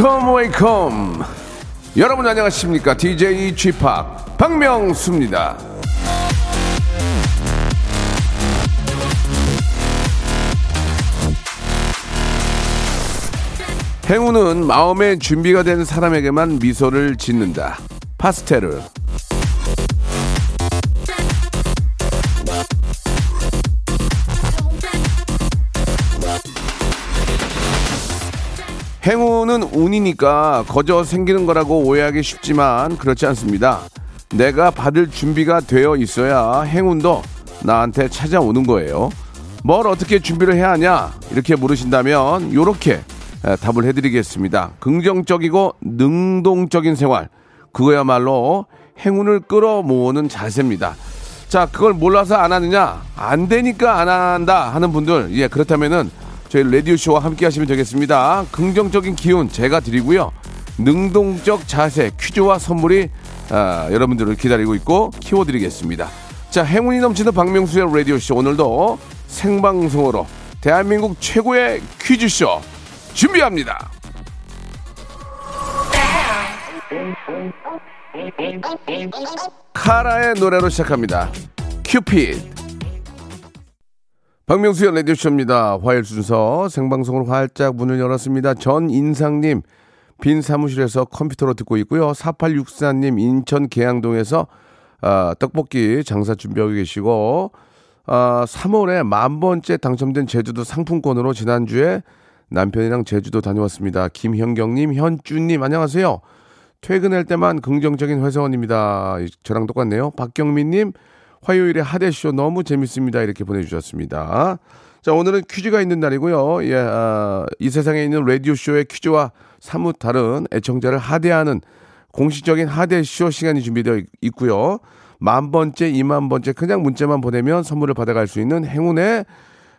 Wake up wake up 여러분 안녕하십니까? DJ p 박명수입니다. 행운은 마음의 준비가 된 사람에게만 미소를 짓는다. 파스텔을 행운은 운이니까 거저 생기는 거라고 오해하기 쉽지만 그렇지 않습니다. 내가 받을 준비가 되어 있어야 행운도 나한테 찾아오는 거예요. 뭘 어떻게 준비를 해야 하냐? 이렇게 물으신다면 이렇게 답을 해드리겠습니다. 긍정적이고 능동적인 생활. 그거야말로 행운을 끌어모으는 자세입니다. 자, 그걸 몰라서 안 하느냐? 안 되니까 안 한다 하는 분들, 예, 그렇다면은 저희 라디오쇼와 함께 하시면 되겠습니다. 긍정적인 기운 제가 드리고요. 능동적 자세, 퀴즈와 선물이 아, 여러분들을 기다리고 있고 키워드리겠습니다. 자, 행운이 넘치는 박명수의 라디오쇼 오늘도 생방송으로 대한민국 최고의 퀴즈쇼 준비합니다. 카라의 노래로 시작합니다. 큐피드. 박명수의 라디오쇼입니다. 화요일 순서 생방송으로 활짝 문을 열었습니다. 전인상님 빈 사무실에서 컴퓨터로 듣고 있고요. 4864님 인천 계양동에서 아, 떡볶이 장사 준비하고 계시고 아, 3월에 만 번째 당첨된 제주도 상품권으로 지난주에 남편이랑 제주도 다녀왔습니다. 김현경님, 현주님 안녕하세요. 퇴근할 때만 긍정적인 회사원입니다. 저랑 똑같네요. 박경민님 화요일에 하대쇼 너무 재밌습니다. 이렇게 보내주셨습니다. 자, 오늘은 퀴즈가 있는 날이고요. 예, 아, 이 세상에 있는 라디오쇼의 퀴즈와 사뭇 다른 애청자를 하대하는 공식적인 하대쇼 시간이 준비되어 있고요. 만 번째, 이만 번째 그냥 문자만 보내면 선물을 받아갈 수 있는 행운의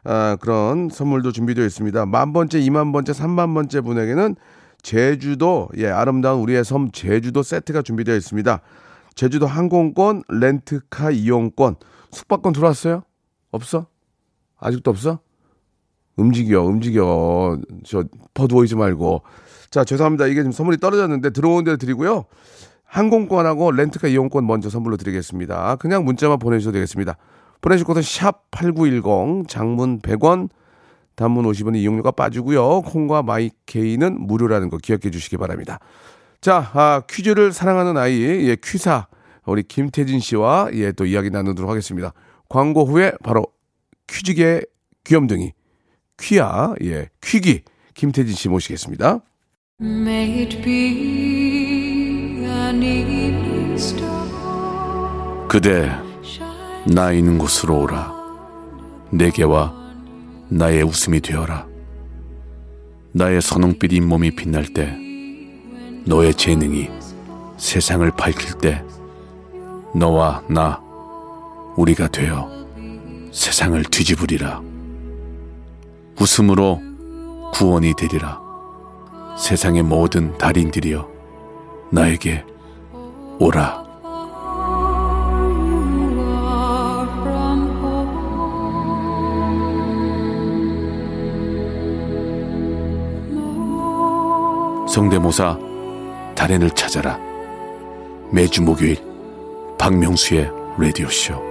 아, 그런 선물도 준비되어 있습니다. 만 번째, 이만 번째, 삼만 번째 분에게는 제주도, 예, 아름다운 우리의 섬 제주도 세트가 준비되어 있습니다. 제주도 항공권, 렌트카 이용권, 숙박권 들어왔어요? 없어? 아직도 없어? 움직여, 움직여. 저, 퍼두어있지 말고. 자, 죄송합니다. 이게 지금 선물이 떨어졌는데 들어온 대로 드리고요. 항공권하고 렌트카 이용권 먼저 선물로 드리겠습니다. 그냥 문자만 보내주셔도 되겠습니다. 보내실 곳은 샵 8910, 장문 100원, 단문 50원의 이용료가 빠지고요. 콩과 마이케이는 무료라는 거 기억해 주시기 바랍니다. 자, 아, 퀴즈를 사랑하는 아이, 예, 퀴사, 우리 김태진 씨와 예, 또 이야기 나누도록 하겠습니다. 광고 후에 바로 퀴즈계 귀염둥이, 퀴아, 예, 퀴기, 김태진 씨 모시겠습니다. May it be an evening star. 그대 나 있는 곳으로 오라 내게와 나의 웃음이 되어라 나의 선홍빛 잇몸이 빛날 때 너의 재능이 세상을 밝힐 때 너와 나 우리가 되어 세상을 뒤집으리라. 웃음으로 구원이 되리라. 세상의 모든 달인들이여 나에게 오라. 성대모사 달인을 찾아라. 매주 목요일 박명수의 라디오쇼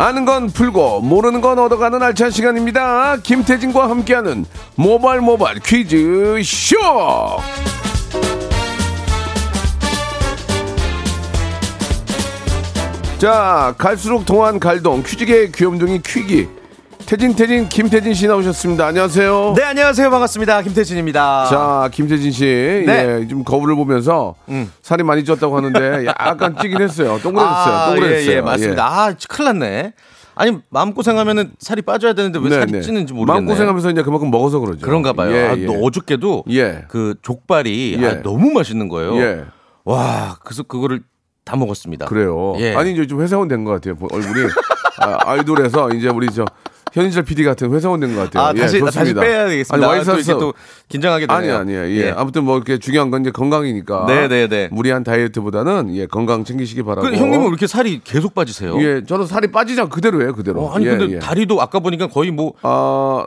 아는 건 풀고 모르는 건 얻어가는 알찬 시간입니다. 김태진과 함께하는 모발 모발 퀴즈 쇼. 자, 갈수록 동안 갈동 퀴즈계 귀염둥이 퀴기. 태진 태진 김태진 씨 나오셨습니다. 안녕하세요. 네, 안녕하세요. 반갑습니다. 김태진입니다. 자, 김태진 씨. 네. 예, 좀 거울을 보면서 음. 살이 많이 쪘다고 하는데 약간 찌긴 했어요. 동그래졌어요. 아, 동그래졌어요. 예, 예, 맞습니다. 아, 큰일 났네. 아니, 마음고생하면은 살이 빠져야 되는데 왜 네, 살이 네. 찌는지 모르겠네. 마음고생하면서 이제 그만큼 먹어서 그러죠. 그런가 봐요. 예, 아, 예. 너 어저께도 예. 그 족발이 예. 아, 너무 맛있는 거예요. 예. 와, 그래서 그거를 다 먹었습니다. 그래요. 예. 아니 이제 좀 회사원 된 것 같아요. 얼굴이 아, 아이돌에서 이제 우리 저 현인철 PD 같은 회사원 된 것 같아요. 아, 예, 다시, 다시 좋습니다. 빼야 되겠습니다. 아니, 아, 또또 긴장하게 아니 되네요. 아니에요. 예. 아무튼 뭐 이렇게 중요한 건 이제 건강이니까. 네네네. 무리한 다이어트보다는 예 건강 챙기시기 바라고. 그 형님은 왜 이렇게 살이 계속 빠지세요? 예, 저는 살이 않고 그대로예요, 그대로. 어, 아니 예, 근데 예. 다리도 아까 보니까 거의 뭐 아,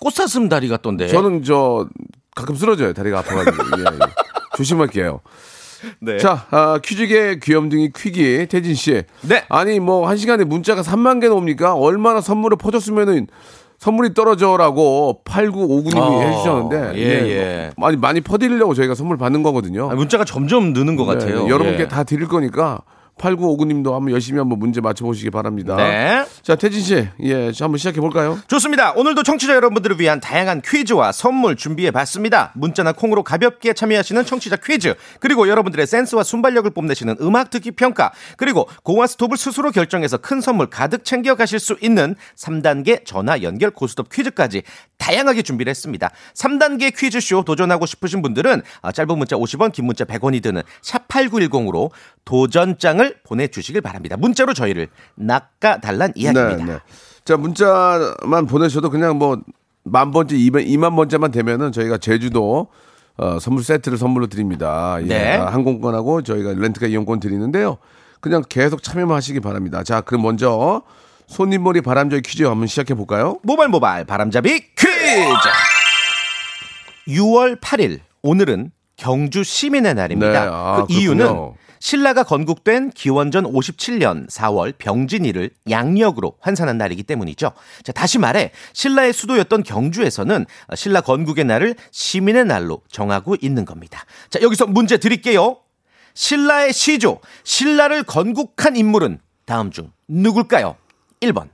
꽃사슴 다리 같던데. 저는 저 가끔 쓰러져요, 다리가 아파가지고. 예, 예. 조심할게요. 네. 자, 아, 퀴즈계 귀염둥이 퀴기 태진 씨. 네. 아니 뭐 한 시간에 문자가 3만 개나 옵니까? 얼마나 선물을 퍼줬으면은 선물이 떨어져라고 8959님이 어, 해주셨는데 예, 예. 많이 많이 퍼드리려고 저희가 선물 받는 거거든요. 아, 문자가 점점 느는 것 네, 같아요. 네, 여러분께 예. 다 드릴 거니까 8959님도 한번 열심히 한번 문제 맞춰보시기 바랍니다. 네. 자 태진 씨, 예, 자, 한번 시작해 볼까요? 좋습니다. 오늘도 청취자 여러분들을 위한 다양한 퀴즈와 선물 준비해 봤습니다. 문자나 콩으로 가볍게 참여하시는 청취자 퀴즈, 그리고 여러분들의 센스와 순발력을 뽐내시는 음악 듣기 평가, 그리고 고와 스톱을 스스로 결정해서 큰 선물 가득 챙겨 가실 수 있는 3단계 전화 연결 고스톱 퀴즈까지 다양하게 준비를 했습니다. 3단계 퀴즈쇼 도전하고 싶으신 분들은 아, 짧은 문자 50원, 긴 문자 100원이 드는 샵8910으로 도전장을 보내주시길 바랍니다. 문자로 저희를 낚아달란 이야기입니다. 네, 네. 자 문자만 보내셔도 그냥 뭐 만 번째, 이만, 이만 번째만 되면은 저희가 제주도 어, 선물 세트를 선물로 드립니다. 예, 네. 아, 항공권하고 저희가 렌트카 이용권 드리는데요. 그냥 계속 참여만 하시기 바랍니다. 자, 그럼 먼저 손님머리 바람저기 퀴즈 한번 시작해 볼까요? 모발 모발 바람잡이 퀴즈. 6월 8일 오늘은 경주 시민의 날입니다. 네, 아, 그 이유는 그렇군요. 신라가 건국된 기원전 57년 4월 병진이를 양력으로 환산한 날이기 때문이죠. 자, 다시 말해 신라의 수도였던 경주에서는 신라 건국의 날을 시민의 날로 정하고 있는 겁니다. 자, 여기서 문제 드릴게요. 신라의 시조, 신라를 건국한 인물은 다음 중 누굴까요? 1번,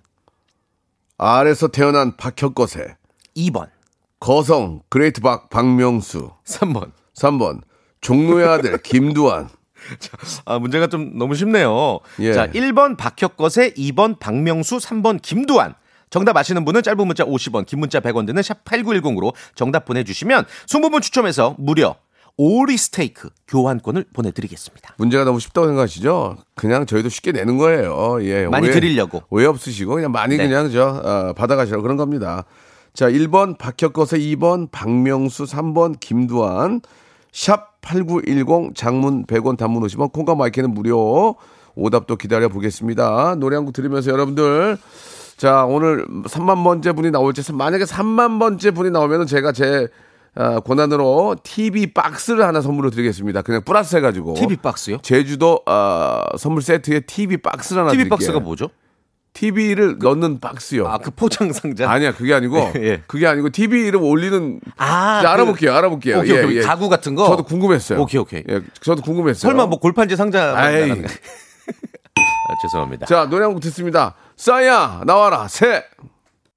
알에서 태어난 박혁거세, 2번, 거성, great 박, 박명수, 3번. 3번, 종로의 아들, 김두한, 아, 문제가 좀 너무 쉽네요. 예. 자, 1번 박혁거세, 2번 박명수, 3번 김두한. 정답 아시는 분은 짧은 문자 50원, 긴 문자 100원 드는 샵 8910으로 정답 보내주시면 20분 추첨해서 무려 오리 스테이크 교환권을 보내드리겠습니다. 문제가 너무 쉽다고 생각하시죠? 그냥 저희도 쉽게 내는 거예요. 예. 많이 오해- 드리려고. 오해 없으시고 그냥 많이 네. 그냥 저 어, 받아가시라고 그런 겁니다. 자, 1번 박혁거세 2번 박명수 3번 김두한 샵 8910 장문 100원 단문 50원 콩과 마이크는 무료 오답도 기다려 보겠습니다. 노래 한 곡 들으면서 여러분들 자, 오늘 3만 번째 분이 나올지 만약에 3만 번째 분이 나오면은 제가 제 아, 권한으로 TV 박스를 하나 선물로 드리겠습니다. 그냥 플러스 해가지고 TV 박스요? 제주도 아, 선물 세트에 TV 박스를 하나 TV 드릴게요. 박스가 뭐죠? TV를 넣는 박스요. 아, 그 포장 상자. 아니야 그게 아니고 예. 그게 아니고 TV를 올리는 아, 그- 알아볼게요 알아볼게요 오케이, 오케이. 가구 같은 거? 저도 궁금했어요 오케이, 오케이. 예, 저도 궁금했어요 설마 뭐 골판지 상자 아이. 아, 죄송합니다. 자 노래 한 곡 듣습니다 싸야 나와라 새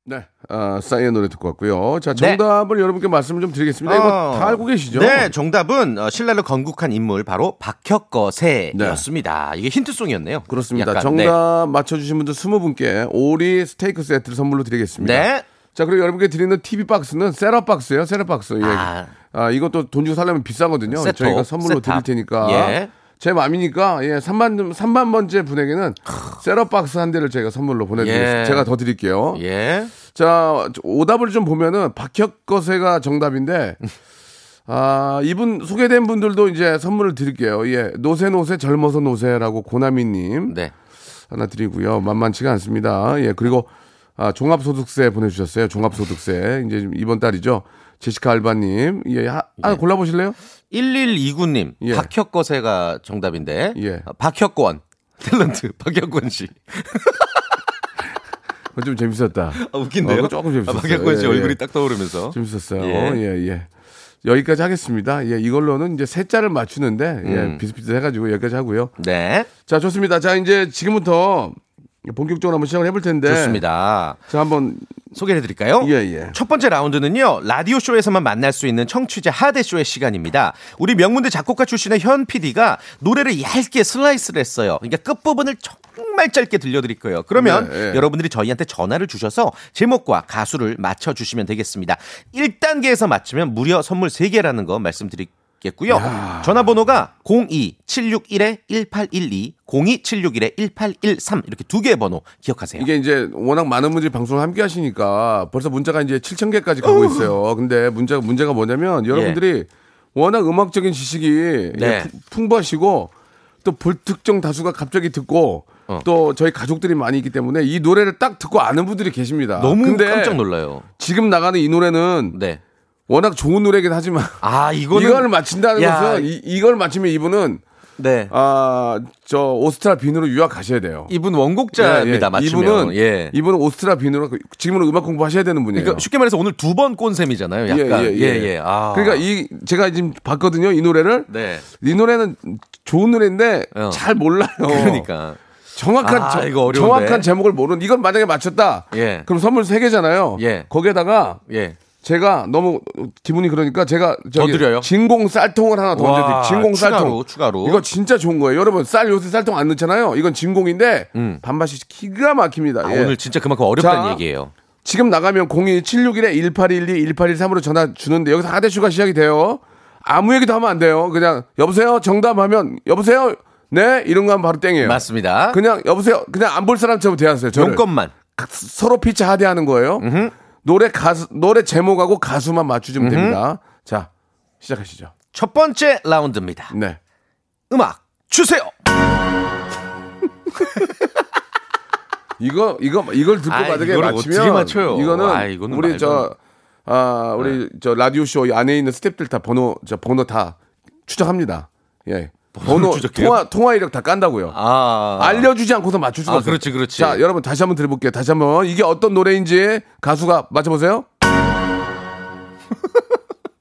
네, 아, 싸이의 노래 듣고 왔고요. 자, 네. 정답을 여러분께 말씀을 좀 드리겠습니다. 이거 어. 다 알고 계시죠? 네, 정답은 어, 신라를 건국한 인물 바로 박혁거세였습니다. 이게 힌트송이었네요. 네. 그렇습니다. 약간, 네. 정답 맞춰주신 분들 20분께 오리 스테이크 세트를 선물로 드리겠습니다. 네. 자, 그리고 여러분께 드리는 TV 박스는 setup 박스예요. setup 박스. 예. 아. 아, 이것도 돈 주고 살려면 비싸거든요. set-top, 저희가 선물로 set-top. 드릴 테니까. 예. 제 마음이니까 예, 3만 3만 번째 분에게는 setup 박스 한 대를 제가 선물로 보내 드리겠습니다. 예. 제가 더 드릴게요. 예. 자, 오답을 좀 보면은 박혁거세가 정답인데 아, 이분 소개된 분들도 이제 선물을 드릴게요. 예. 노세 노세 젊어서 노세라고 고나미 님 네. 하나 드리고요. 만만치가 않습니다. 예, 그리고 아, 종합소득세 보내주셨어요. 종합소득세. 이제 좀 이번 달이죠. 제시카 알바님. 예, 하, 하나 골라보실래요? 1129님. 예. 박혁거세가 정답인데. 예. 아, 박혁권. 탤런트 박혁권 씨. 좀 재밌었다. 아, 웃긴데요? 어, 조금 재밌었어요. 아, 박혁권 씨 예, 얼굴이 예. 딱 떠오르면서. 재밌었어요. 예. 예, 예. 여기까지 하겠습니다. 예, 이걸로는 이제 세 자를 맞추는데 예, 음. 비슷비슷해가지고 여기까지 하고요. 네. 자, 좋습니다. 자, 이제 지금부터 본격적으로 한번 시작을 해볼 텐데. 좋습니다. 자, 한번 소개해 드릴까요? 예, 예. 첫 번째 라운드는요, 라디오 쇼에서만 만날 수 있는 청취자 하대 쇼의 시간입니다. 우리 명문대 작곡가 출신의 현 PD가 노래를 얇게 슬라이스를 했어요. 그러니까 끝부분을 정말 짧게 들려 드릴 거예요. 그러면 네, 예. 여러분들이 저희한테 전화를 주셔서 제목과 가수를 맞춰 주시면 되겠습니다. 1단계에서 맞추면 무려 선물 3개라는 거 말씀드 리겠고요. 전화번호가 02-761-1812, 02-761-1813 이렇게 두 개의 번호 기억하세요. 이게 이제 워낙 많은 분들이 방송을 함께 하시니까 벌써 문자가 이제 7천 개까지 가고 있어요. 근데 문제가 문제가 뭐냐면 여러분들이 워낙 음악적인 지식이 예. 네. 예, 풍- 풍부하시고 또 불특정 다수가 갑자기 듣고 어. 또 저희 가족들이 많이 있기 때문에 이 노래를 딱 듣고 아는 분들이 계십니다. 너무 근데 깜짝 놀라요. 지금 나가는 이 노래는 네. 워낙 좋은 노래긴 하지만 아, 이거는 이걸 맞힌다는 야, 것은 이, 이걸 맞히면 이분은 네. 아 저 오스트라 빈으로 유학 가셔야 돼요. 이분 원곡자입니다. 맞추면. 이분은 예. 이분은 오스트라 빈으로 지금은 음악 공부하셔야 되는 분이에요. 그러니까 쉽게 말해서 오늘 두 번 꼰 셈이잖아요. 약간. 예, 예. 아. 그러니까 이 제가 지금 봤거든요. 이 노래를. 네. 이 노래는 좋은 노래인데 어. 잘 몰라요. 그러니까. 정확한 아, 저- 이거 어려운데. 정확한 제목을 모르는 이걸 만약에 맞췄다. 예. 그럼 선물 세 개잖아요. 예. 거기에다가 예. 제가 너무 기분이 그러니까 제가 저기 드려요? 진공 쌀통을 하나 더 와, 얹어드릴게요. 진공 추가로, 쌀통. 추가로. 이거 진짜 좋은 거예요. 여러분 쌀 요새 쌀통 안 넣잖아요. 이건 진공인데 음. 반맛이 기가 막힙니다. 아, 예. 오늘 진짜 그만큼 어렵다는 자, 얘기예요. 지금 나가면 02761-1812, 1813으로 전화 주는데 여기서 하대슈가 시작이 돼요. 아무 얘기도 하면 안 돼요. 그냥 여보세요 정답하면 여보세요 네 이런 거 하면 바로 땡이에요. 맞습니다. 그냥 여보세요 그냥 안 볼 사람처럼 대하세요. 저를. 용건만. 서로 피치 하대하는 거예요. 노래 가수 노래 제목하고 가수만 맞추시면 됩니다. 자 시작하시죠. 첫 번째 라운드입니다. 네. 음악 주세요. 이거 이거 이걸 듣고 아, 만약에 맞히면 어떻게 맞춰요? 이거는 아, 이거는 우리 말도 저 아, 우리 저 라디오 쇼 안에 있는 스탭들 다 번호 저 번호 다 추적합니다. 예. 번호 추적해요? 통화 통화 이력 다 깐다고요. 아. 알려주지 않고서 맞출 수가 아, 없어요. 그렇지, 그렇지. 자, 여러분 다시 한번 들어볼게요. 다시 한번 이게 어떤 노래인지 가수가 맞춰보세요.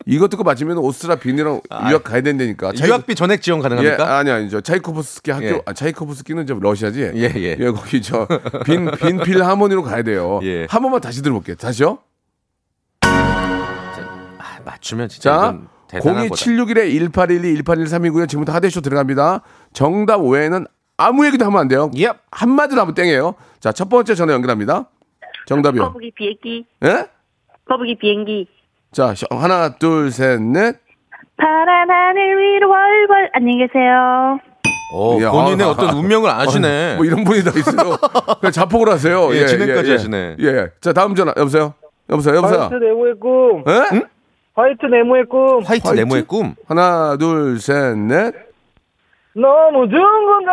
이거 듣고 맞히면 오스트라 빈이랑 유학 가야 된다니까. 차이- 유학비 전액 지원 예, 가능합니까? 아니 아니 저 차이코프스키 학교 예. 아 차이코프스키는 저 러시아지. 예, 예. 거기 저빈 빈필 하모니로 가야 돼요. 예. 한 번만 다시 들어볼게요. 다시요. 아, 맞추면 진짜 자, 이건 대단한 거다. 02761에 1812 1813이 고요. 지금부터 하대쇼 들어갑니다. 정답 외에는 아무 얘기도 하면 안 돼요. Yep. 한마디도 하면 땡이에요. 자, 첫 번째 전화 연결합니다. 정답이요. 거북이 비행기, 예? 거북이 비행기. 자, 시- 하나, 둘, 셋, 넷. 파란 하늘 위로 월월 안녕히 계세요. 어, 야, 본인의 아, 어떤 운명을 아시네. 뭐 이런 분이 다 있어요. 그냥 자폭을 하세요. 예, 진행까지 하시네. 예, 예. 자, 다음 전화. 여보세요? 여보세요? 여보세요? 화이트 네모의 꿈. 예? 화이트 네모의 꿈. 화이트, 화이트? 네모의 꿈. 하나, 둘, 셋, 넷. 너무 둥근데.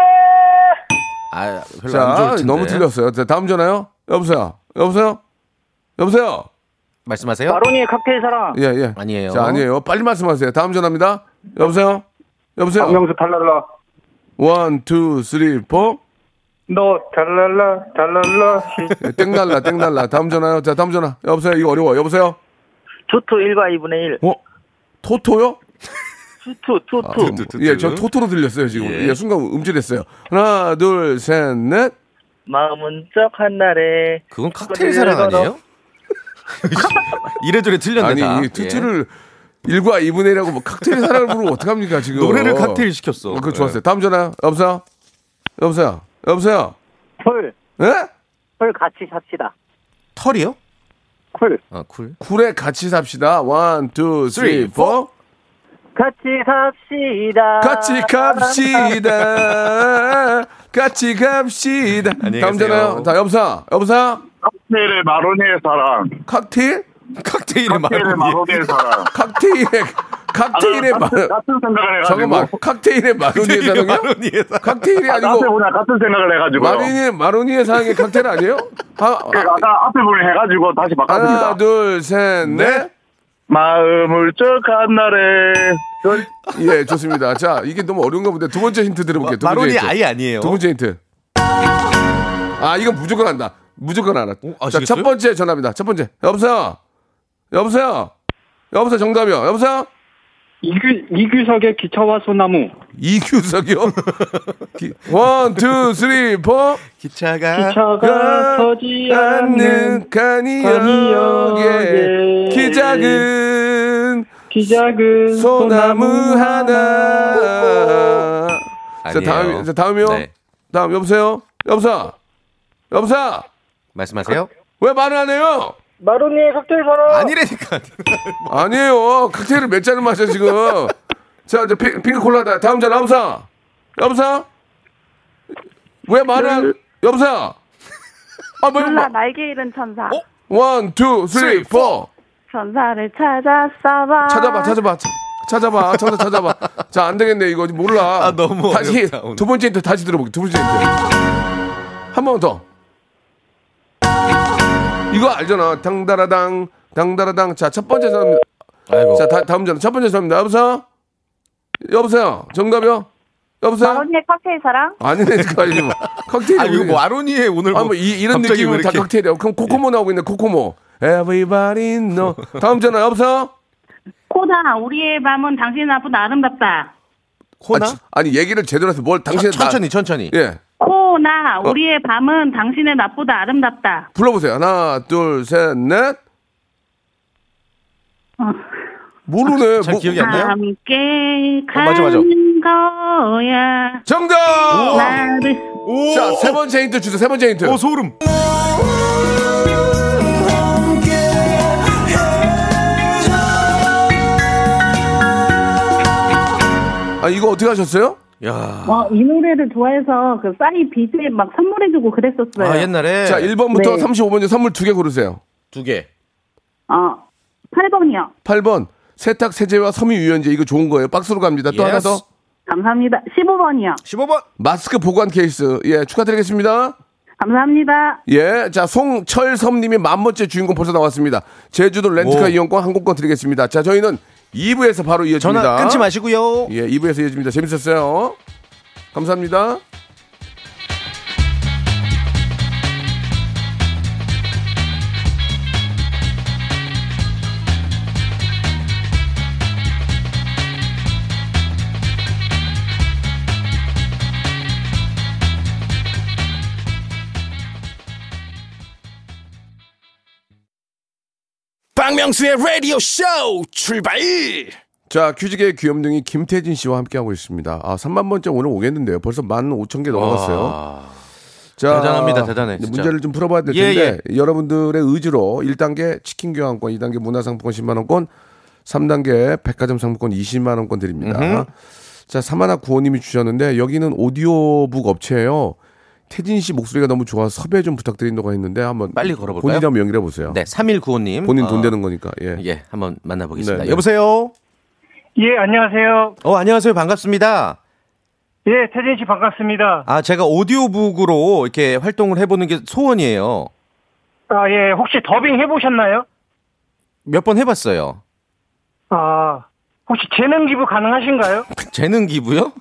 아, 별로 안 좋을 자, 텐데. 너무 틀렸어요. 자, 다음 전화요. 여보세요? 여보세요? 여보세요? 말씀하세요. 마로니에 칵테일 사랑. 예, 예. 아니에요. 자, 아니에요. 빨리 말씀하세요. 다음 전화입니다. 여보세요? 여보세요? 박명수 탈랄라. One, two, three, four. 너 탈랄라 탈랄라. 예, 땡날라, 땡날라. 다음 전화요. 자, 다음 전화. 여보세요? 이거 어려워. 여보세요? 투투 1과 2분의 1. 어? 토토요? 투투 투투. 예, 저 토토로 들렸어요, 지금. 예. 예, 순간 움찔했어요. 하나, 둘, 셋, 넷. 마음 울적한 날에. 그건 칵테일 사랑 아니에요? 이래저래 틀렸네 다. 아니, 이 투투를 일과 2분의 1하고 뭐 칵테일 사랑을 부르면 어떡합니까, 지금. 예. 노래를 칵테일 시켰어. 어, 그거 좋았어요. 다음 전화. 여보세요? 여보세요? 여보세요? 콜. 예? 콜 같이 삽시다. 털이요? 콜. 아, 쿨. 쿨에 같이 삽시다. 원, 투, 쓰리, Three, four. 같이 삽시다. 같이 갑시다. 같이 갑시다. 다음. 전화요. 자, 여보세요? 여보세요? 칵테일의 마로니의 사랑. 칵테일? 칵테일의 마로니의 사랑. 칵테일의, 칵테일의 마 같은 생각을 잠깐만, 칵테일의 마로니에? 마로니에 사랑. 칵테일이 아니고, 분이랑 같은 생각을 해가지고. 마로니, 마로니에 사는 게 칵테일 아니에요? 하, 아까 앞에 분이 해가지고 다시 하나, 둘, 셋, 넷. 마음 울적한 날에. 예, 좋습니다. 자, 이게 너무 어려운가 본데 두 번째 힌트 들어볼게요. 두 번째 마로니 힌트. 아예 아니에요. 두 번째 힌트. 아, 이건 무조건 한다. 무조건 알아. 자, 아시겠어요? 첫 번째 전화입니다. 첫 번째. 여보세요? 여보세요? 여보세요? 정답이요. 여보세요? 이규, 이규석의 기차와 소나무. 이규석이요? 기- one, two, three, four. 기차가 기차가 서지 않는 간이역에 간이역에 기작은 기작은 소나무 하나. 자. 다음, 자, 다음이요. 네. 다음, 여보세요? 여보사? 여보사? 말씀하세요. 왜 말을 안 해요? 마로니에 칵테일 사랑. 아니라니까. 아니에요. 칵테일을 몇 잔을 마셔, 지금. 자, 이제 핑, 핑크콜라다. 다음 잔, 여보사? 여보사? 왜 말을 안, 여보사? 아, 뭐, 몰라 뭐, 날개 잃은 천사. One, two, three, four. 천사를 찾았어봐. 찾아봐, 찾아봐. 차- 찾아봐, 찾아, 찾아봐. 자, 안 되겠네, 이거. 몰라. 아, 너무 다시, 어렵다, 오늘. 두 번째 힌트 다시 들어볼게. 두 번째 힌트. 한 번 더. 이거 알잖아. 당다라당, 당다라당. 자, 첫 번째 사람. 아이고. 자, 다, 다음 전. 첫 번째 사람입니다. 여보세요? 여보세요? 정답이요? 여보세요? 마로니의 칵테일 사랑. 아니네, 아니, 뭐. 칵테일이. 아, 이거 뭐 아로니에 오늘 아, 뭐 뭐, 이, 이런 느낌은 왜다 이렇게- 칵테일이야. 그럼 코코모 나오고 있네, 코코모. Everybody know. 다음 전화, 여보세요? 코다 우리의 밤은 당신의 나보다 아름답다. 코나? 아, 지- 아니, 얘기를 제대로 해서 뭘 당신의 천- 천천히 천천히. 예. 코나 우리의 밤은 당신의 낮보다 아름답다. 불러보세요. 하나, 둘, 셋, 넷. 모르네. 잘 뭐- 기억이 안 나요? 함께 어, 가는 맞아, 맞아. 거야. 정답! 나를 오. 자, 세 번째 힌트 주세요. 세 번째 힌트. 오 소름. 아, 이거 어떻게 하셨어요? 야. 어, 이 노래를 좋아해서 그 싸이 BGM에 막 선물해주고 그랬었어요. 아 옛날에 자, 1번부터 네. 35번 중 선물 두 개 고르세요. 두 개. 어, 8번이요. 8번. 세탁 세제와 섬유 유연제 이거 좋은 거예요. 박스로 갑니다. 또 하나 yes. 더. 감사합니다. 15번이요. 15번. 마스크 보관 케이스. 예, 축하드리겠습니다. 감사합니다. 예, 자, 송철섭님이 만 번째 주인공 벌써 나왔습니다. 제주도 렌트카 오. 이용권 항공권 드리겠습니다. 자, 저희는 2부에서 바로 이어집니다. 전화 끊지 마시고요. 예, 2부에서 이어집니다. 재밌었어요. 감사합니다. 박명수의 라디오 쇼 출발! 자, 퀴즈계의 귀염둥이 김태진 씨와 함께하고 있습니다. 아, 3만 번째 오늘 오겠는데요. 벌써 1만 5천 개 넘어갔어요. 와. 자, 대단합니다, 대단해, 진짜. 문제를 좀 풀어봐야 될 예, 텐데 여러분들의 의지로 1단계 치킨 교환권, 2단계 문화상품권 10만 원권, 3단계 백화점 상품권 20만 원권 드립니다. 음흠. 자, 사마나 구호님이 주셨는데 여기는 오디오북 업체예요. 태진 씨 목소리가 너무 좋아서 섭외 좀 부탁드린다고 했는데 한번 빨리 걸어볼까요? 본인이 한번 연결해 보세요. 네, 3195님. 본인 돈 되는 거니까. 예. 예, 한번 만나보겠습니다. 네, 네. 여보세요? 예, 안녕하세요. 어, 안녕하세요. 반갑습니다. 예, 태진 씨 반갑습니다. 아, 제가 오디오북으로 이렇게 활동을 해보는 게 소원이에요. 아, 예, 혹시 더빙 해보셨나요? 몇 번 해봤어요. 아, 혹시 재능 기부 가능하신가요? 재능 기부요?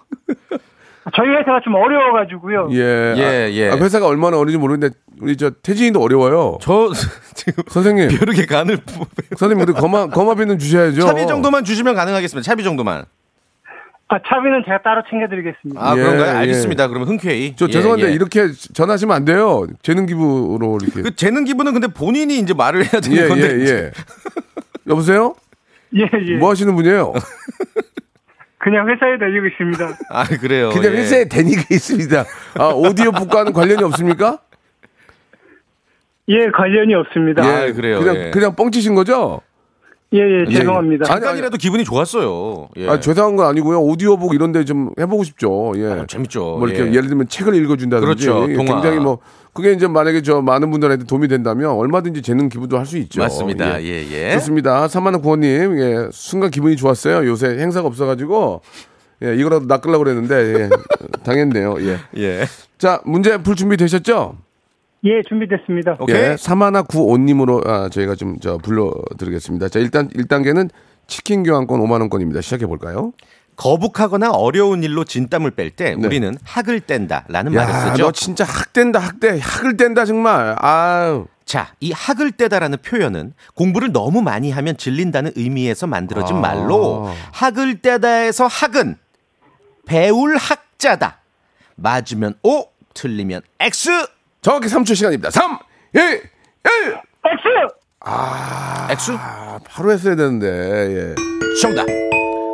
저희 회사가 좀 어려워가지고요. 예. 예, 예. 아, 회사가 얼마나 어린지 모르는데 우리 저 태진이도 어려워요. 저 지금 선생님. 벼룩의 간을 부- 선생님 근데 거마 거마비는 주셔야죠. 차비 정도만 주시면 가능하겠습니다. 차비 정도만. 아, 차비는 제가 따로 챙겨드리겠습니다. 아, 예, 그런가요? 예. 알겠습니다. 그러면 흔쾌히. 저 예, 죄송한데 예. 이렇게 전화하시면 안 돼요. 재능 기부로 이렇게. 그 재능 기부는 근데 본인이 이제 말을 해야 되는 예, 건데. 예, 예. 여보세요? 예, 예. 뭐 하시는 분이에요? 그냥 회사에 다니고 있습니다. 아, 그래요. 그냥 예. 회사에 다니고 있습니다. 아, 오디오북과는 관련이 없습니까? 예, 관련이 없습니다. 아, 그래요. 그냥 예. 그냥 뻥치신 거죠? 예, 예, 죄송합니다. 아니, 아니, 잠깐이라도 기분이 좋았어요. 예. 아, 죄송한 건 아니고요. 오디오북 이런 데 좀 해보고 싶죠. 예. 아, 재밌죠. 뭐 이렇게 예. 예. 를 들면 책을 읽어준다든지. 그렇죠. 예, 동화. 굉장히 뭐, 그게 이제 만약에 저 많은 분들한테 도움이 된다면 얼마든지 재능 기부도 할 수 있죠. 맞습니다. 예. 예, 예. 좋습니다. 3만원 구원님, 예, 순간 기분이 좋았어요. 요새 행사가 없어가지고, 예, 이거라도 낚으려고 그랬는데, 예, 당했네요. 예. 예. 자, 문제 풀 준비 되셨죠? 예, 준비됐습니다. 오케이. 예, 사마나 구온님으로 아, 저희가 좀 저 불러드리겠습니다. 자, 일단 1단계는 치킨 교환권 5만원권입니다. 시작해볼까요? 거북하거나 어려운 일로 진땀을 뺄때 네. 우리는 학을 뗀다라는 말을 야, 쓰죠. 너 진짜 학된다, 학대, 학을 뗀다, 정말. 아유. 자, 이 학을 떼다라는 표현은 공부를 너무 많이 하면 질린다는 의미에서 만들어진 아. 말로 학을 떼다에서 학은 배울 학자다. 맞으면 O, 틀리면 X. 정확히 3초 시간입니다. 3, 2, 1. X! 아, X? 아, 바로 했어야 되는데. 예. 정답.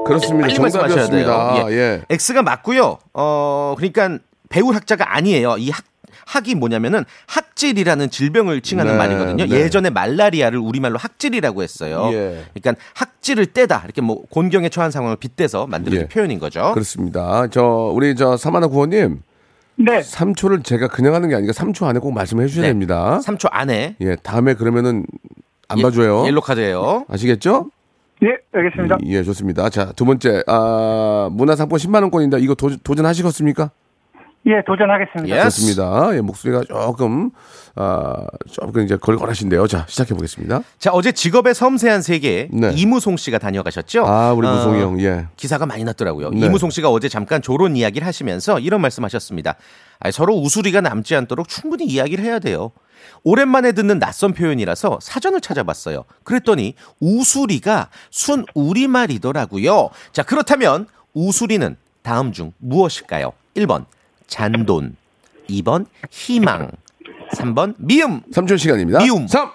그렇습니다. 빨리 말씀하셔야 돼요. 예. 예. X가 맞고요. 어, 그러니까 배울 학자가 아니에요. 이 학, 학이 뭐냐면은 학질이라는 질병을 칭하는 네, 말이거든요. 네. 예전에 말라리아를 우리말로 학질이라고 했어요. 예. 그러니까 학질을 떼다 이렇게 뭐 곤경에 처한 상황을 빗대서 만들어진 예. 표현인 거죠. 그렇습니다. 저 우리 저 사마나 구원님 네. 3초를 제가 그냥 하는 게 아니라 3초 안에 꼭 말씀해 주셔야 네. 됩니다. 3초 안에 예, 다음에 그러면은 안 예- 봐줘요. 옐로 카드예요. 아시겠죠? 예, 알겠습니다. 예, 좋습니다. 자, 두 번째, 아, 문화상품 10만원권인데 이거 도, 도전하시겠습니까? 예, 도전하겠습니다. 예. 좋습니다. 예, 목소리가 조금, 아, 조금 이제 걸걸하신데요. 자, 시작해 보겠습니다. 자 어제 직업의 섬세한 세계 네. 이무송 씨가 다녀가셨죠? 아, 우리 어, 무송이 형, 예. 기사가 많이 났더라고요. 네. 이무송 씨가 어제 잠깐 조론 이야기를 하시면서 이런 말씀하셨습니다. 아니, 서로 우수리가 남지 않도록 충분히 이야기를 해야 돼요. 오랜만에 듣는 낯선 표현이라서 사전을 찾아봤어요. 그랬더니 우수리가 순 우리말이더라고요. 자 그렇다면 우수리는 다음 중 무엇일까요? 1번 잔돈, 2번 희망, 3번 미음. 3초 시간입니다. 미움. 3,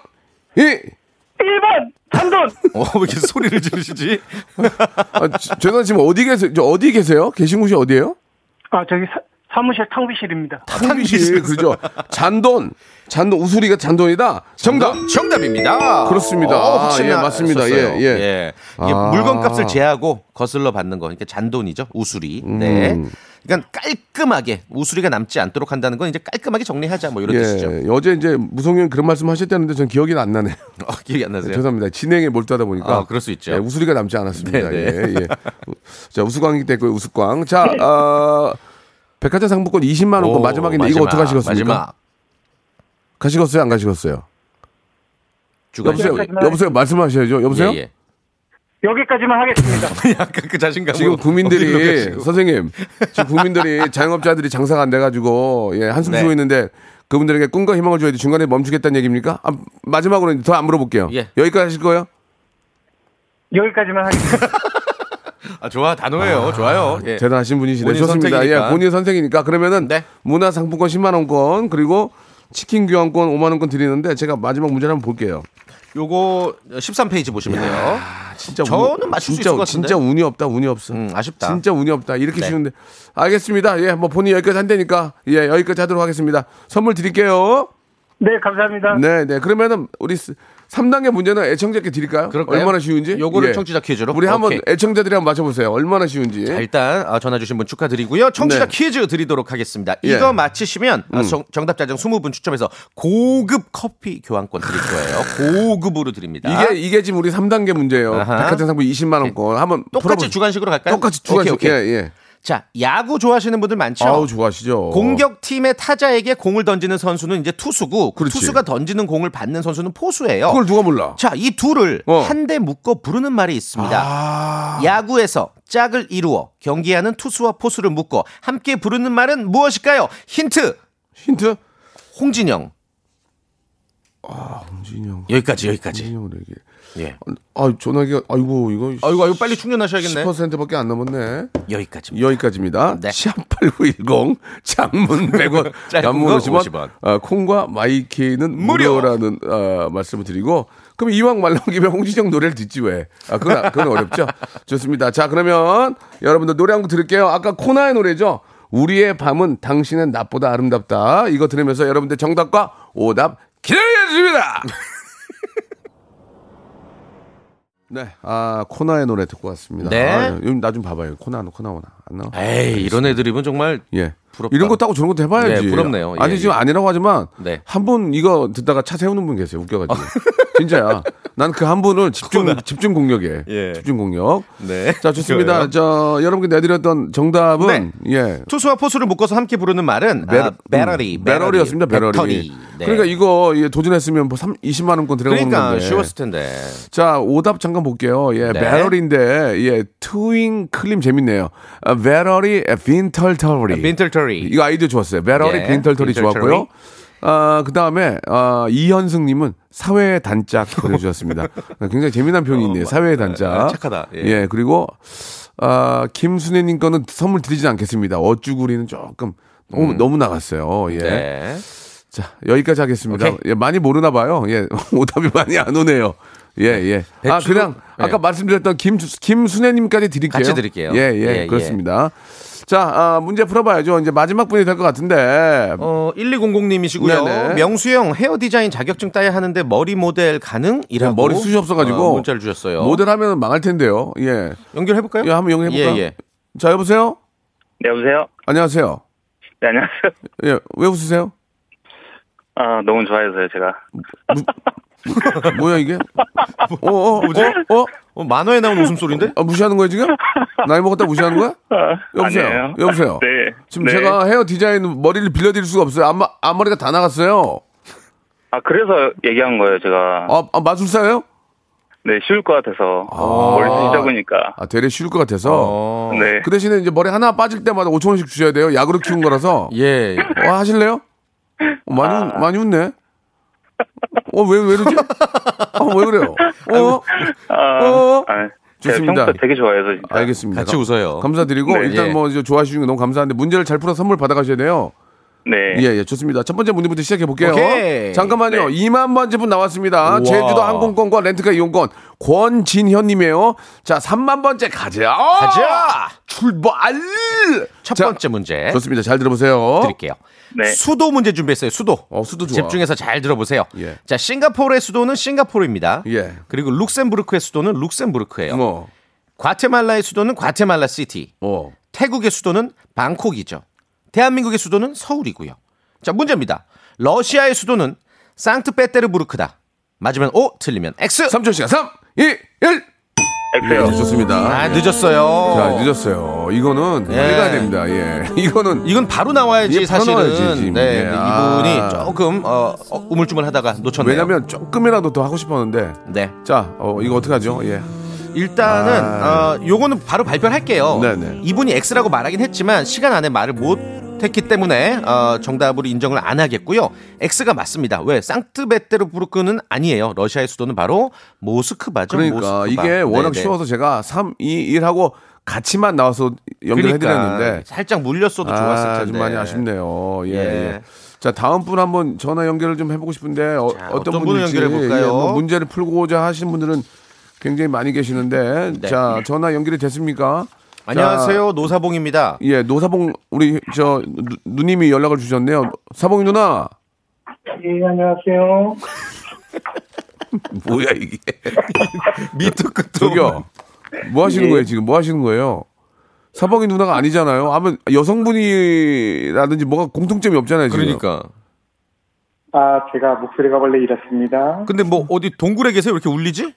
2, 1번! 단돈! 어, 왜 이렇게 소리를 지르시지? 아, 저- 죄송한데 지금 어디 계세요? 저 어디 계세요? 계신 곳이 어디예요? 아, 저기 사, 사무실 탕비실입니다. 탕비실, 그죠? 잔돈, 잔돈, 우수리가 잔돈이다? 정답! 정답입니다. 그렇습니다. 아, 예, 맞습니다. 예, 예. 이게 아. 물건값을 제하고 거슬러 받는 거, 그러니까 잔돈이죠. 우수리. 네. 음. 그러니까 깔끔하게 우수리가 남지 않도록 한다는 건 이제 깔끔하게 정리하자 뭐 이런 뜻이죠. 예, 어제 이제 무성형 그런 말씀 하셨다는데 전 기억이 안 나네요. 어, 기억이 안 나세요? 죄송합니다. 진행에 몰두하다 보니까. 아, 그럴 수 있죠. 예, 우수리가 남지 않았습니다. 네, 네. 예, 예. 자, 우수광이 됐고요, 우수광. 자, 어, 백화점 상품권 20만 원권 오, 마지막인데 이거 마지막, 어떻게 하시겠습니까? 마지막. 가시겠어요, 안 가시겠어요? 여보세요, 여보세요, 말씀하셔야죠. 여보세요? 예, 예. 여기까지만 하겠습니다. 약간 그 자신감. 지금 국민들이. 선생님 지금 국민들이 자영업자들이 장사가 안 돼가지고 예 한숨 네. 쉬고 있는데 그분들에게 꿈과 희망을 줘야지 중간에 멈추겠다는 얘기입니까? 아, 마지막으로 더 안 물어볼게요. 예. 여기까지 하실 거예요? 여기까지만 하겠습니다. 아, 좋아. 단호해요. 좋아요. 예. 대단하신 분이시네. 좋습니다. 선택이니까. 예, 본인 선택이니까 그러면은 네. 문화 상품권 10만 원권 그리고 치킨 교환권 5만 원권 드리는데 제가 마지막 문제를 한번 볼게요. 요거 13페이지 보시면 돼요. 아, 진짜 저는 운- 맞출 수 진짜, 있을 것 같은데. 진짜 운이 없다. 운이 없어. 음, 아쉽다. 진짜 운이 없다. 이렇게 네. 쉬운데. 알겠습니다. 예, 뭐 본인 여기까지 한다니까. 예, 여기까지 하도록 하겠습니다. 선물 드릴게요. 네, 감사합니다. 네, 네. 그러면은 우리 3단계 문제는 애청자께 드릴까요? 그럴까요? 얼마나 쉬운지? 요거를 예. 청취자 퀴즈로? 우리 한번 오케이. 애청자들이 한번 맞춰보세요. 얼마나 쉬운지. 자, 일단 아, 전화 주신 분 축하드리고요. 청취자 네. 퀴즈 드리도록 하겠습니다. 예. 이거 맞히시면 아, 음. 정, 정답자 중 20분 추첨해서 고급 커피 교환권 드릴 거예요. 고급으로 드립니다. 이게 이게 지금 우리 3단계 문제예요. 아하. 백화점 상품 20만 원권. 한번 똑같이 풀어보- 주관식으로 갈까요? 똑같이 주관식. 오케이, 오케이. 예, 예. 자, 야구 좋아하시는 분들 많죠? 아우 좋아하시죠. 공격팀의 타자에게 공을 던지는 선수는 이제 투수고 그 그렇지. 투수가 던지는 공을 받는 선수는 포수예요. 그걸 누가 몰라? 자, 이 둘을 어. 한데 묶어 부르는 말이 있습니다. 아. 야구에서 짝을 이루어 경기하는 투수와 포수를 묶어 함께 부르는 말은 무엇일까요? 힌트. 힌트? 홍진영. 아, 홍진영. 여기까지 여기까지. 홍진영으로 얘기. 예. 아, 전화기가 아이고 이거 아이고 아이고 빨리 충전하셔야겠네. 10%밖에 안 남았네. 여기까지. 여기까지입니다. 네. 샵8910 장문 100원, 짧은 단문 거 50원, 50원. 아, 콩과 마이케이는 무료. 무료 라는 아, 말씀을 드리고 그럼 이왕 말 나온 김에 홍진영 노래를 듣지 왜? 아, 그건, 그건 어렵죠. 좋습니다. 자, 그러면 여러분들 노래 한 곡 들을게요. 아까 코나의 노래죠. 우리의 밤은 당신은 낮보다 아름답다. 이거 들으면서 여러분들 정답과 오답 기다려주십니다. 네, 아 코나의 노래 듣고 왔습니다. 네. 아, 나좀 봐봐요. 코나 코나 오나 안 나와? 에이 이런 애드립은 정말 예. 부럽다. 이런 것도 하고 저런 것도 해봐야지. 네, 부럽네요. 예, 아니 지금 예. 아니라고 하지만 네. 한분 이거 듣다가 차 세우는 분 계세요. 웃겨가지고 진짜야. 난 그 한 분을 집중 집중 공격에 예. 집중 공격. 네. 자 좋습니다. 저 여러분께 내드렸던 정답은 네. 예. 투수와 포수를 묶어서 함께 부르는 말은 베- 아, 배터리, 음, 배터리였습니다. 배터리. 배터리. 네. 그러니까 이거 예, 도전했으면 뭐 3, 20만 원권 들어가는 그러니까 건데. 쉬웠을 텐데. 자, 오답 잠깐 볼게요. 예, 네. 배럴인데, 예, 트윙 클림 재밌네요. 아, 배럴이 빈털터리. 빈털터리. 이거 아이디어 좋았어요. 배럴이 예, 빈털터리 빈털터리. 좋았고요. 아, 그 다음에, 아, 이현승님은 사회의 단짝 보내주셨습니다. 굉장히 재미난 표현이 있네요. 사회의 단짝. 아, 착하다. 예. 예, 그리고, 아, 김순애님 거는 선물 드리진 않겠습니다. 어쭈구리는 조금 너무, 너무 나갔어요. 예. 네. 자, 여기까지 하겠습니다. 오케이. 예, 많이 모르나 봐요. 예, 오답이 많이 안 오네요. 예, 예. 아, 배추- 그냥 네. 아까 말씀드렸던 김, 김순애님까지 드릴게요. 같이 드릴게요. 예, 예, 예, 예. 그렇습니다. 자, 아, 문제 풀어봐야죠. 이제 마지막 분이 될 것 같은데. 어, 1200님이시고요. 네네. 명수형 헤어 디자인 자격증 따야 하는데 머리 모델 가능이라고 머리 숱이 없어가지고 어, 문자를 주셨어요. 모델 하면 망할 텐데요. 예. 연결해 볼까요? 예, 한번 연결해볼까요? 예, 예. 자, 여보세요? 네, 여보세요? 안녕하세요. 네, 안녕하세요. 예, 왜 웃으세요? 아, 너무 좋아해서요, 제가. 뭐야, 이게? 어, 어, 뭐지? 어, 어? 어, 만화에 나온 웃음소리인데? 아, 무시하는 거예요, 지금? 나이 먹었다 무시하는 거야? 여보세요? 아니에요. 여보세요? 네. 지금 네. 제가 헤어 디자인 머리를 빌려드릴 수가 없어요. 앞마, 앞머리가 다 나갔어요. 아, 그래서 얘기한 거예요, 제가. 아, 아 마술사예요? 네, 쉬울 것 같아서. 아. 머리숱이 적으니까. 아, 되레 쉬울 것 같아서. 어. 네. 그 대신에 이제 머리 하나 빠질 때마다 5천 원씩 주셔야 돼요. 약으로 키운 거라서. 예. 어, 하실래요? 어, 많이 웃- 많이 웃네. 어, 왜, 왜 이러지? 어, 왜 그래요? 어? 아, 어? 아, 제가 좋습니다. 평소에 되게 좋아해서 진짜. 알겠습니다. 같이 웃어요. 감사드리고 네. 일단 예. 뭐 주시는 거 너무 감사한데 문제를 잘 풀어 선물 받아가셔야 돼요. 네. 예, 예, 좋습니다. 첫 번째 문제부터 시작해 볼게요. 오케이. 잠깐만요. 네. 2만 번째 분 나왔습니다. 우와. 제주도 항공권과 렌트카 이용권 권진현님이에요. 자, 3만 번째 가자. 가자! 출발. 첫 자, 번째 문제 좋습니다. 잘 들어보세요. 드릴게요. 네. 수도 문제 준비했어요. 수도. 어, 수도 좋아. 집중해서 잘 들어보세요. 예. 자, 싱가포르의 수도는 싱가포르입니다. 예. 그리고 룩셈부르크의 수도는 룩셈부르크예요. 뭐, 과테말라의 수도는 과테말라 시티. 어. 태국의 수도는 방콕이죠. 대한민국의 수도는 서울이고요. 자, 문제입니다. 러시아의 수도는 상트페테르부르크다. 맞으면 O, 틀리면 X. 3초 시간 3, 2, 1. 엑스예요. 예, 좋습니다. 아, 늦었어요. 자, 늦었어요. 이거는 빨리 예. 가야 됩니다. 예. 이거는 이건 바로 나와야지 바로 사실은. 나와야지, 지금. 네, 예. 근데 아. 이분이 조금 어, 어, 우물쭈물 하다가 놓쳤네요. 왜냐면 조금이라도 더 하고 싶었는데. 네. 자, 어, 이거 어떡하죠? 예. 일단은 아. 어, 요거는 바로 발표를 할게요. 네네. 이분이 X라고 말하긴 했지만 시간 안에 말을 못 했기 때문에 어, 정답으로 인정을 안 하겠고요. X가 맞습니다. 왜? 상트베테르부르크는 아니에요. 러시아의 수도는 바로 모스크바죠. 그러니까 모스크바. 이게 워낙 네네. 쉬워서 제가 3, 2, 1 하고 같이만 나와서 연결해드렸는데 그러니까 살짝 물렸어도 좋았을 아, 텐데. 좀 많이 아쉽네요. 예. 예. 예. 자 다음 분 한번 전화 연결을 좀 해보고 싶은데 어, 자, 어떤 어떤 분을 분일지 연결해 볼까요? 예, 뭐 문제를 풀고자 하시는 분들은 굉장히 많이 계시는데 네. 자 전화 연결이 됐습니까? 안녕하세요. 노사봉입니다. 자, 예 노사봉 우리 저 누, 누님이 연락을 주셨네요. 사봉이 누나 예, 안녕하세요. 뭐야 이게 밑도 끝도 저기요 뭐 하시는 거예요 지금 뭐 하시는 거예요? 사봉이 누나가 아니잖아요. 아무 여성분이라든지 뭐가 공통점이 없잖아요. 지금. 그러니까. 아, 제가 목소리가 원래 이렇습니다. 근데 뭐 어디 동굴에 계세요? 왜 이렇게 울리지?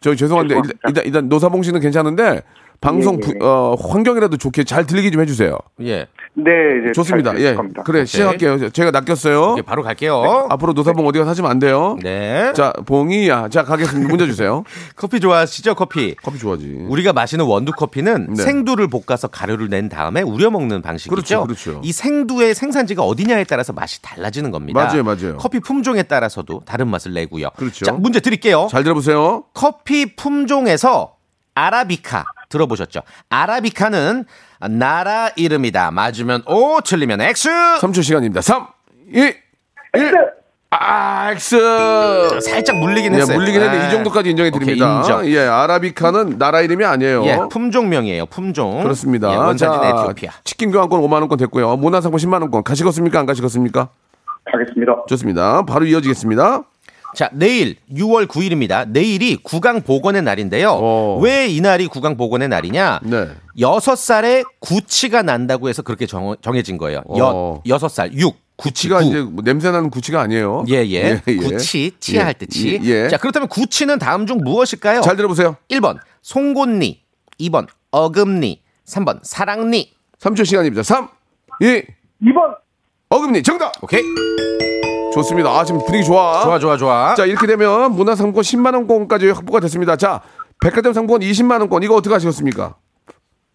저 죄송한데 일단, 일단, 일단 노사봉 씨는 괜찮은데 방송 예, 예. 부- 어, 환경이라도 좋게 잘 들리게 좀 해주세요. 예. 네, 이제 좋습니다. 잘 예, 겁니다. 그래 시작할게요. 제가 낚였어요. 이제 바로 갈게요. 앞으로 노사봉 어디 가서 하시면 안 돼요. 네. 자, 봉이야. 자, 가겠습니다. 문제 주세요. 커피 좋아하시죠? 커피. 커피 좋아하지. 우리가 마시는 원두 커피는 네. 생두를 볶아서 가루를 낸 다음에 우려 먹는 방식이죠. 그렇죠, 그렇죠. 이 생두의 생산지가 어디냐에 따라서 맛이 달라지는 겁니다. 맞아요, 맞아요. 커피 품종에 따라서도 다른 맛을 내고요. 그렇죠. 자, 문제 드릴게요. 잘 들어보세요. 커피 품종에서 아라비카 들어보셨죠? 아라비카는 나라 이름이다. 맞으면 O, 틀리면 X. 3초 시간입니다. 3, 2, 1. 아, X. 살짝 물리긴 예, 했어요. 물리긴 했는데 아, 이 정도까지 인정해 드립니다. 인정. 예, 아라비카는 나라 이름이 아니에요. 예, 품종명이에요. 품종. 그렇습니다. 예, 원산지 자, 에티오피아. 치킨 교환권 5만 원권 됐고요. 문화상품 10만 원권 가시겠습니까? 안 가시겠습니까? 가겠습니다. 좋습니다. 바로 이어지겠습니다. 자, 내일 6월 9일입니다. 내일이 구강 복원의 날인데요. 어. 왜이 날이 구강 복원의 날이냐? 네. 여섯 살에 구치가 난다고 해서 그렇게 정, 정해진 거예요. 여, 어. 여섯 살, 6, 구치, 구치가 구. 이제 뭐 냄새 나는 구치가 아니에요. 예, 예. 예, 예. 구치, 치아할 예, 때 치. 예, 예. 자, 그렇다면 구치는 다음 중 무엇일까요? 잘 들어보세요. 1번, 송곳니. 2번, 어금니. 3번, 사랑니. 3초 시간입니다. 3, 2, 2번. 어금니 정답. 오케이. 좋습니다. 아, 지금 분위기 좋아. 좋아, 좋아, 좋아. 자, 이렇게 되면 문화상품권 10만 원권까지 확보가 됐습니다. 자, 백화점 상품권 20만 원권 이거 어떻게 하시겠습니까?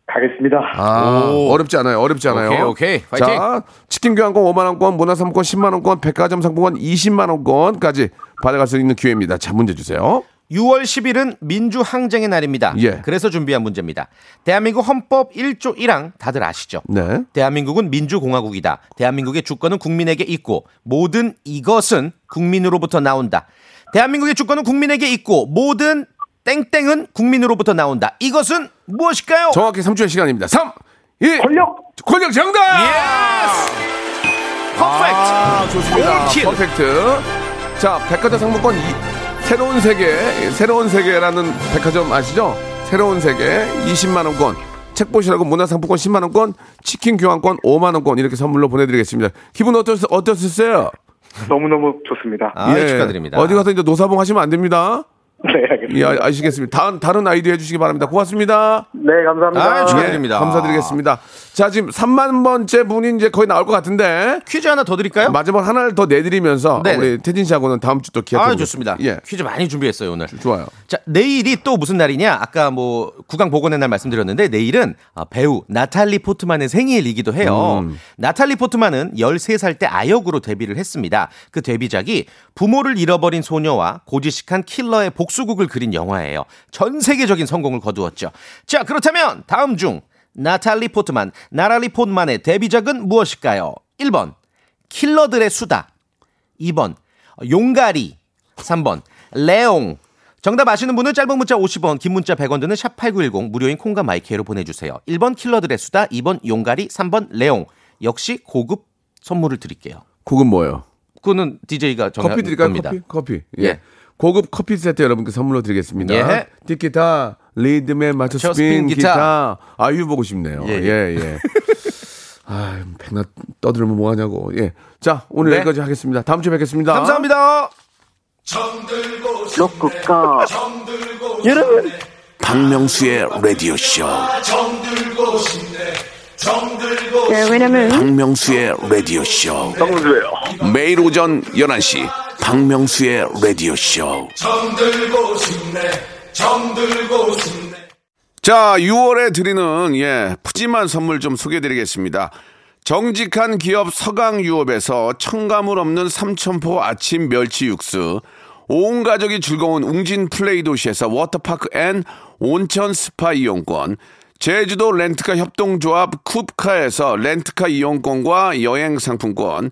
가겠습니다. 아, 어렵지 않아요. 어렵지 않아요. 오케이, 오케이. 파이팅. 자, 치킨 교환권 5만 원권, 문화상품권 10만 원권, 백화점 상품권 20만 원권까지 받아갈 수 있는 기회입니다. 자, 문제 주세요. 6월 10일은 민주항쟁의 날입니다. 예. 그래서 준비한 문제입니다. 대한민국 헌법 1조 1항 다들 아시죠? 네. 대한민국은 민주공화국이다. 대한민국의 주권은 국민에게 있고 모든 이것은 국민으로부터 나온다. 대한민국의 주권은 국민에게 있고 모든 땡땡은 국민으로부터 나온다. 이것은 무엇일까요? 정확히 3초의 시간입니다. 3, 2, 권력! 권력 정답! Perfect. 아, 좋습니다. All kill. Perfect. 자, 백화점 상품권 이, 새로운 세계, 새로운 세계라는 백화점 아시죠? 새로운 세계 20만 원권. 책 보시라고 문화상품권 10만 원권, 치킨 교환권 5만 원권 이렇게 선물로 보내드리겠습니다. 기분 어떠, 어떠셨어요? 너무너무 좋습니다. 아, 예. 축하드립니다. 어디 가서 이제 노사봉 하시면 안 됩니다. 네, 알겠습니다. 예, 아- 아시겠습니다. 다른, 다른 아이디 해주시기 바랍니다. 고맙습니다. 네, 감사합니다. 아, 예, 축하드립니다. 감사드리겠습니다. 자, 지금 3만 번째 분이 이제 거의 나올 것 같은데. 퀴즈 하나 더 드릴까요? 마지막 하나를 더 내드리면서 네네. 우리 태진 씨하고는 다음 주 또 기약. 아, 좋습니다. 예, 퀴즈 많이 준비했어요, 오늘. 좋아요. 자, 내일이 또 무슨 날이냐? 아까 뭐 구강 복원의 날 말씀드렸는데 내일은 아, 배우 나탈리 포트만의 생일이기도 해요. 음. 나탈리 포트만은 13살 때 아역으로 데뷔를 했습니다. 그 데뷔작이 부모를 잃어버린 소녀와 고지식한 킬러의 복수극을 그린 영화예요. 전 세계적인 성공을 거두었죠. 자, 그렇다면 다음 중 나탈리 포트만, 나랄리 포트만의 데뷔작은 무엇일까요? 1번 킬러들의 수다 2번 용가리 3번 레옹 정답 아시는 분은 짧은 문자 50원 긴 문자 100원 드는 샵8910 무료인 콩과 마이크로 보내주세요 1번 킬러들의 수다 2번 용가리 3번 레옹 역시 고급 선물을 드릴게요 그건 뭐예요? 그거는 DJ가 커피 드릴까요? 겁니다. 커피? 커피. 예. 예. 고급 커피 세트 여러분께 선물로 드리겠습니다. 예. 티키타, 리듬에 맞춰 저 스핀 기타. 기타. 아유 보고 싶네요. 예, 예, 예. 아, 백나 떠들면 뭐 하냐고. 예. 자, 오늘 네. 여기까지 하겠습니다. 다음 주에 뵙겠습니다. 감사합니다 로쿠꺼. 여러분. 박명수의 라디오 쇼. 네, 왜냐면 박명수의 라디오 쇼. 매일 오전 11시 박명수의 라디오 쇼. 자, 6월에 드리는 예, 푸짐한 선물 좀 소개해 드리겠습니다. 정직한 기업 서강유업에서 첨가물 없는 삼천포 아침 멸치 육수, 온 가족이 즐거운 웅진 플레이 도시에서 워터파크 and 온천 스파 이용권, 제주도 렌트카 협동조합 쿱카에서 렌트카 이용권과 여행 상품권,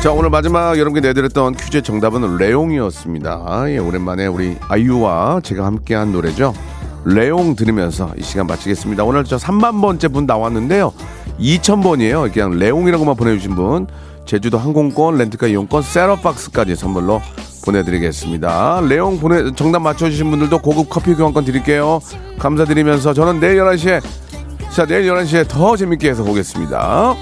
자, 오늘 마지막 여러분께 내드렸던 퀴즈의 정답은 레옹이었습니다. 아, 예, 오랜만에 우리 아이유와 제가 함께한 노래죠. 레옹 들으면서 이 시간 마치겠습니다. 오늘 저 3만 번째 분 나왔는데요. 2,000번이에요. 그냥 레옹이라고만 보내주신 분. 제주도 항공권, 렌트카 이용권, 셋업박스까지 선물로 보내드리겠습니다. 레옹 보내, 정답 맞춰주신 분들도 고급 커피 교환권 드릴게요. 감사드리면서 저는 내일 11시에, 자, 내일 11시에 더 재밌게 해서 보겠습니다.